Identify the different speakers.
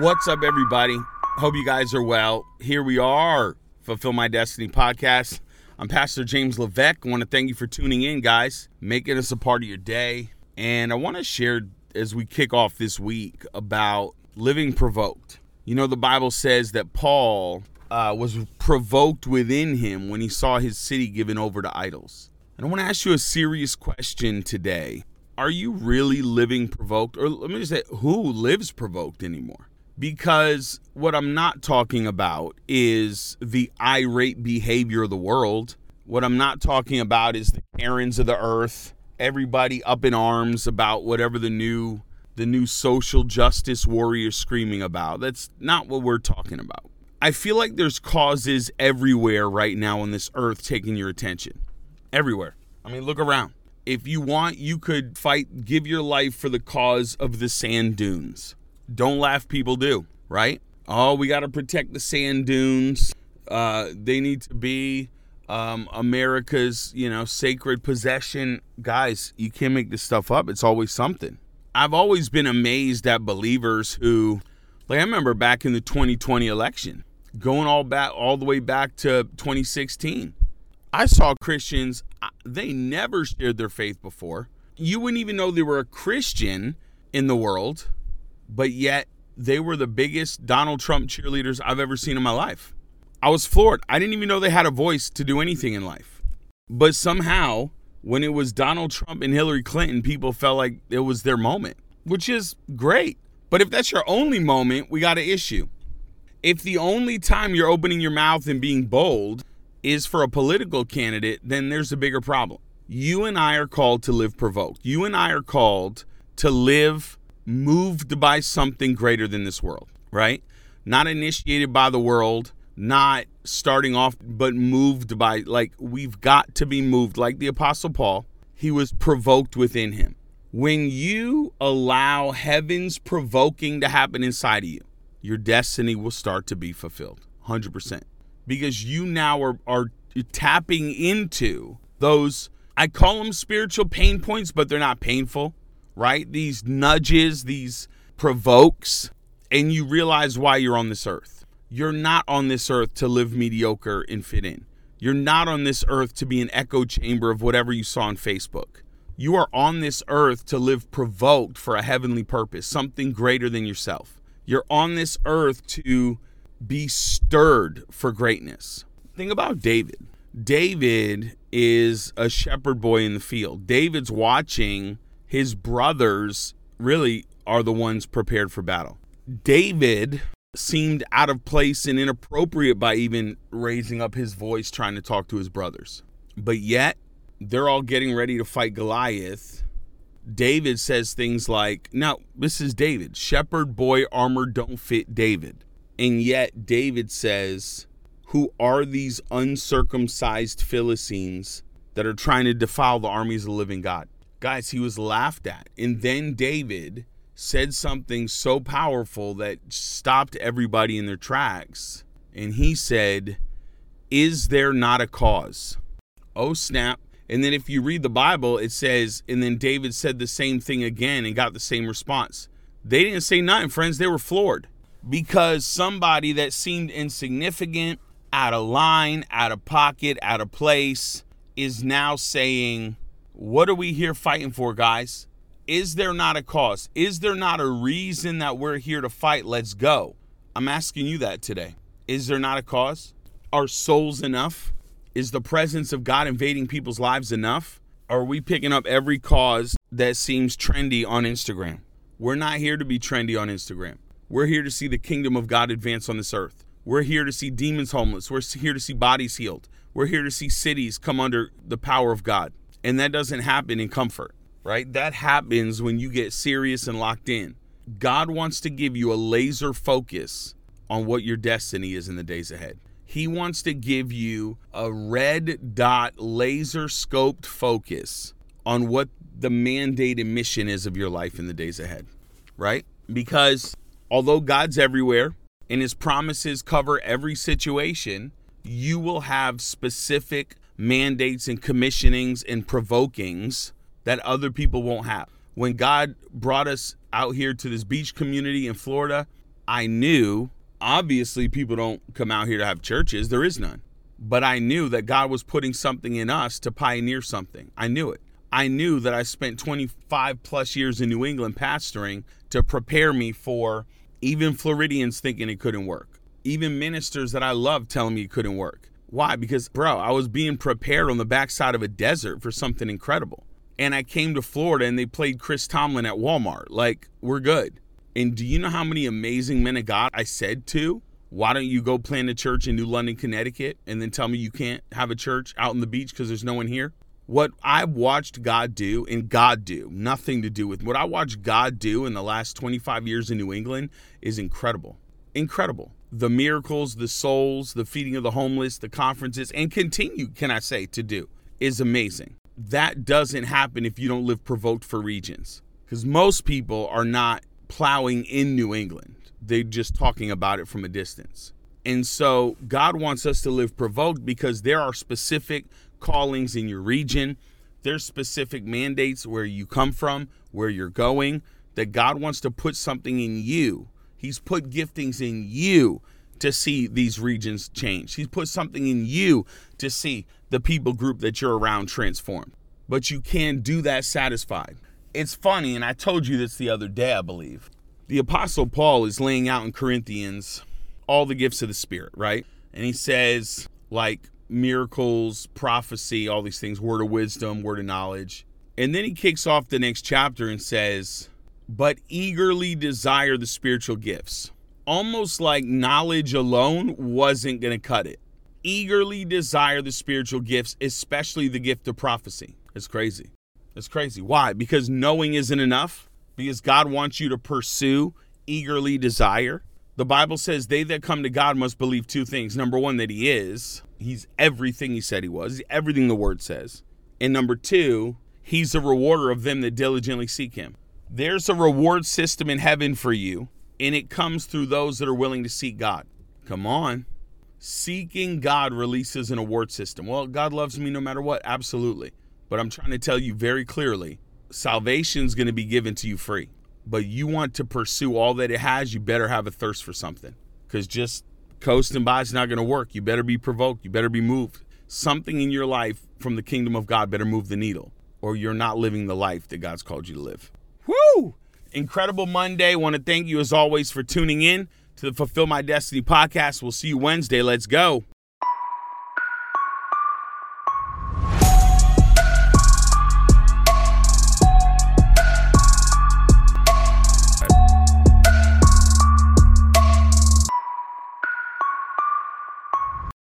Speaker 1: What's up, everybody? Hope you guys are well. Here we are, Fulfill My Destiny podcast. I'm Pastor James Levesque. I want to thank you for tuning in, guys, making us a part of your day. And I want to share as we kick off this week about living provoked. You know, the Bible says that Paul uh, was provoked within him when he saw his city given over to idols. And I want to ask you a serious question today. Are you really living provoked? Or let me just say, who lives provoked anymore? Because what I'm not talking about is the irate behavior of the world. What I'm not talking about is the Karens of the earth, everybody up in arms about whatever the new the new social justice warrior screaming about. That's not what we're talking about. I feel like there's causes everywhere right now on this earth taking your attention. Everywhere. I mean, look around. If you want, you could fight, give your life for the cause of the sand dunes. Don't laugh, people do, right? Oh, we got to protect the sand dunes. Uh, they need to be um, America's, you know, sacred possession. Guys, you can't make this stuff up. It's always something. I've always been amazed at believers who, like, I remember back in the 2020 election, going all back, all the way back to 2016. I saw Christians, they never shared their faith before. You wouldn't even know they were a Christian in the world, but yet they were the biggest Donald Trump cheerleaders I've ever seen in my life. I was floored. I didn't even know they had a voice to do anything in life. But somehow, when it was Donald Trump and Hillary Clinton, people felt like it was their moment, which is great. But if that's your only moment, we got an issue. If the only time you're opening your mouth and being bold is for a political candidate, then there's a bigger problem. You and I are called to live provoked. You and I are called to live moved by something greater than this world, right? Not initiated by the world, not starting off, but moved by, like, we've got to be moved. Like the Apostle Paul, he was provoked within him. When you allow heaven's provoking to happen inside of you, your destiny will start to be fulfilled 100%. Because you now are, are tapping into those, I call them spiritual pain points, but they're not painful, right? These nudges, these provokes, and you realize why you're on this earth you're not on this earth to live mediocre and fit in. You're not on this earth to be an echo chamber of whatever you saw on Facebook. You are on this earth to live provoked for a heavenly purpose, something greater than yourself. You're on this earth to be stirred for greatness. Think about David. David is a shepherd boy in the field. David's watching his brothers really are the ones prepared for battle. David seemed out of place and inappropriate by even raising up his voice trying to talk to his brothers. But yet, they're all getting ready to fight Goliath. David says things like, Now, this is David. Shepherd boy armor don't fit David. And yet, David says, Who are these uncircumcised Philistines that are trying to defile the armies of the living God? Guys, he was laughed at. And then David said something so powerful that stopped everybody in their tracks. And he said, Is there not a cause? Oh, snap. And then if you read the Bible, it says, and then David said the same thing again and got the same response. They didn't say nothing, friends. They were floored because somebody that seemed insignificant, out of line, out of pocket, out of place is now saying, What are we here fighting for, guys? Is there not a cause? Is there not a reason that we're here to fight? Let's go. I'm asking you that today. Is there not a cause? Are souls enough? Is the presence of God invading people's lives enough? Are we picking up every cause that seems trendy on Instagram? We're not here to be trendy on Instagram. We're here to see the kingdom of God advance on this earth. We're here to see demons homeless. We're here to see bodies healed. We're here to see cities come under the power of God. And that doesn't happen in comfort right? That happens when you get serious and locked in. God wants to give you a laser focus on what your destiny is in the days ahead. He wants to give you a red dot laser scoped focus on what the mandated mission is of your life in the days ahead, right? Because although God's everywhere and his promises cover every situation, you will have specific mandates and commissionings and provokings that other people won't have. When God brought us out here to this beach community in Florida, I knew, obviously, people don't come out here to have churches, there is none. But I knew that God was putting something in us to pioneer something. I knew it. I knew that I spent 25 plus years in New England pastoring to prepare me for even Floridians thinking it couldn't work, even ministers that I love telling me it couldn't work. Why? Because, bro, I was being prepared on the backside of a desert for something incredible. And I came to Florida and they played Chris Tomlin at Walmart. Like, we're good. And do you know how many amazing men of God I said to? Why don't you go plant a church in New London, Connecticut, and then tell me you can't have a church out on the beach because there's no one here? What I watched God do, and God do, nothing to do with what I watched God do in the last 25 years in New England is incredible. Incredible. The miracles, the souls, the feeding of the homeless, the conferences, and continue, can I say, to do is amazing. That doesn't happen if you don't live provoked for regions because most people are not plowing in New England. They're just talking about it from a distance. And so God wants us to live provoked because there are specific callings in your region. There's specific mandates where you come from, where you're going, that God wants to put something in you. He's put giftings in you to see these regions change. He's put something in you to see the people group that you're around transformed. But you can't do that satisfied it's funny, and I told you this the other day, I believe. The Apostle Paul is laying out in Corinthians all the gifts of the Spirit, right? And he says, like miracles, prophecy, all these things, word of wisdom, word of knowledge. And then he kicks off the next chapter and says, but eagerly desire the spiritual gifts. Almost like knowledge alone wasn't going to cut it. Eagerly desire the spiritual gifts, especially the gift of prophecy. It's crazy. It's crazy. Why? Because knowing isn't enough. Because God wants you to pursue, eagerly desire. The Bible says they that come to God must believe two things. Number one, that He is. He's everything He said He was, everything the Word says. And number two, He's a rewarder of them that diligently seek Him. There's a reward system in heaven for you, and it comes through those that are willing to seek God. Come on. Seeking God releases an award system. Well, God loves me no matter what. Absolutely. But I'm trying to tell you very clearly salvation is going to be given to you free. But you want to pursue all that it has, you better have a thirst for something. Because just coasting by is not going to work. You better be provoked. You better be moved. Something in your life from the kingdom of God better move the needle, or you're not living the life that God's called you to live. Woo! Incredible Monday. Want to thank you as always for tuning in to the Fulfill My Destiny podcast. We'll see you Wednesday. Let's go.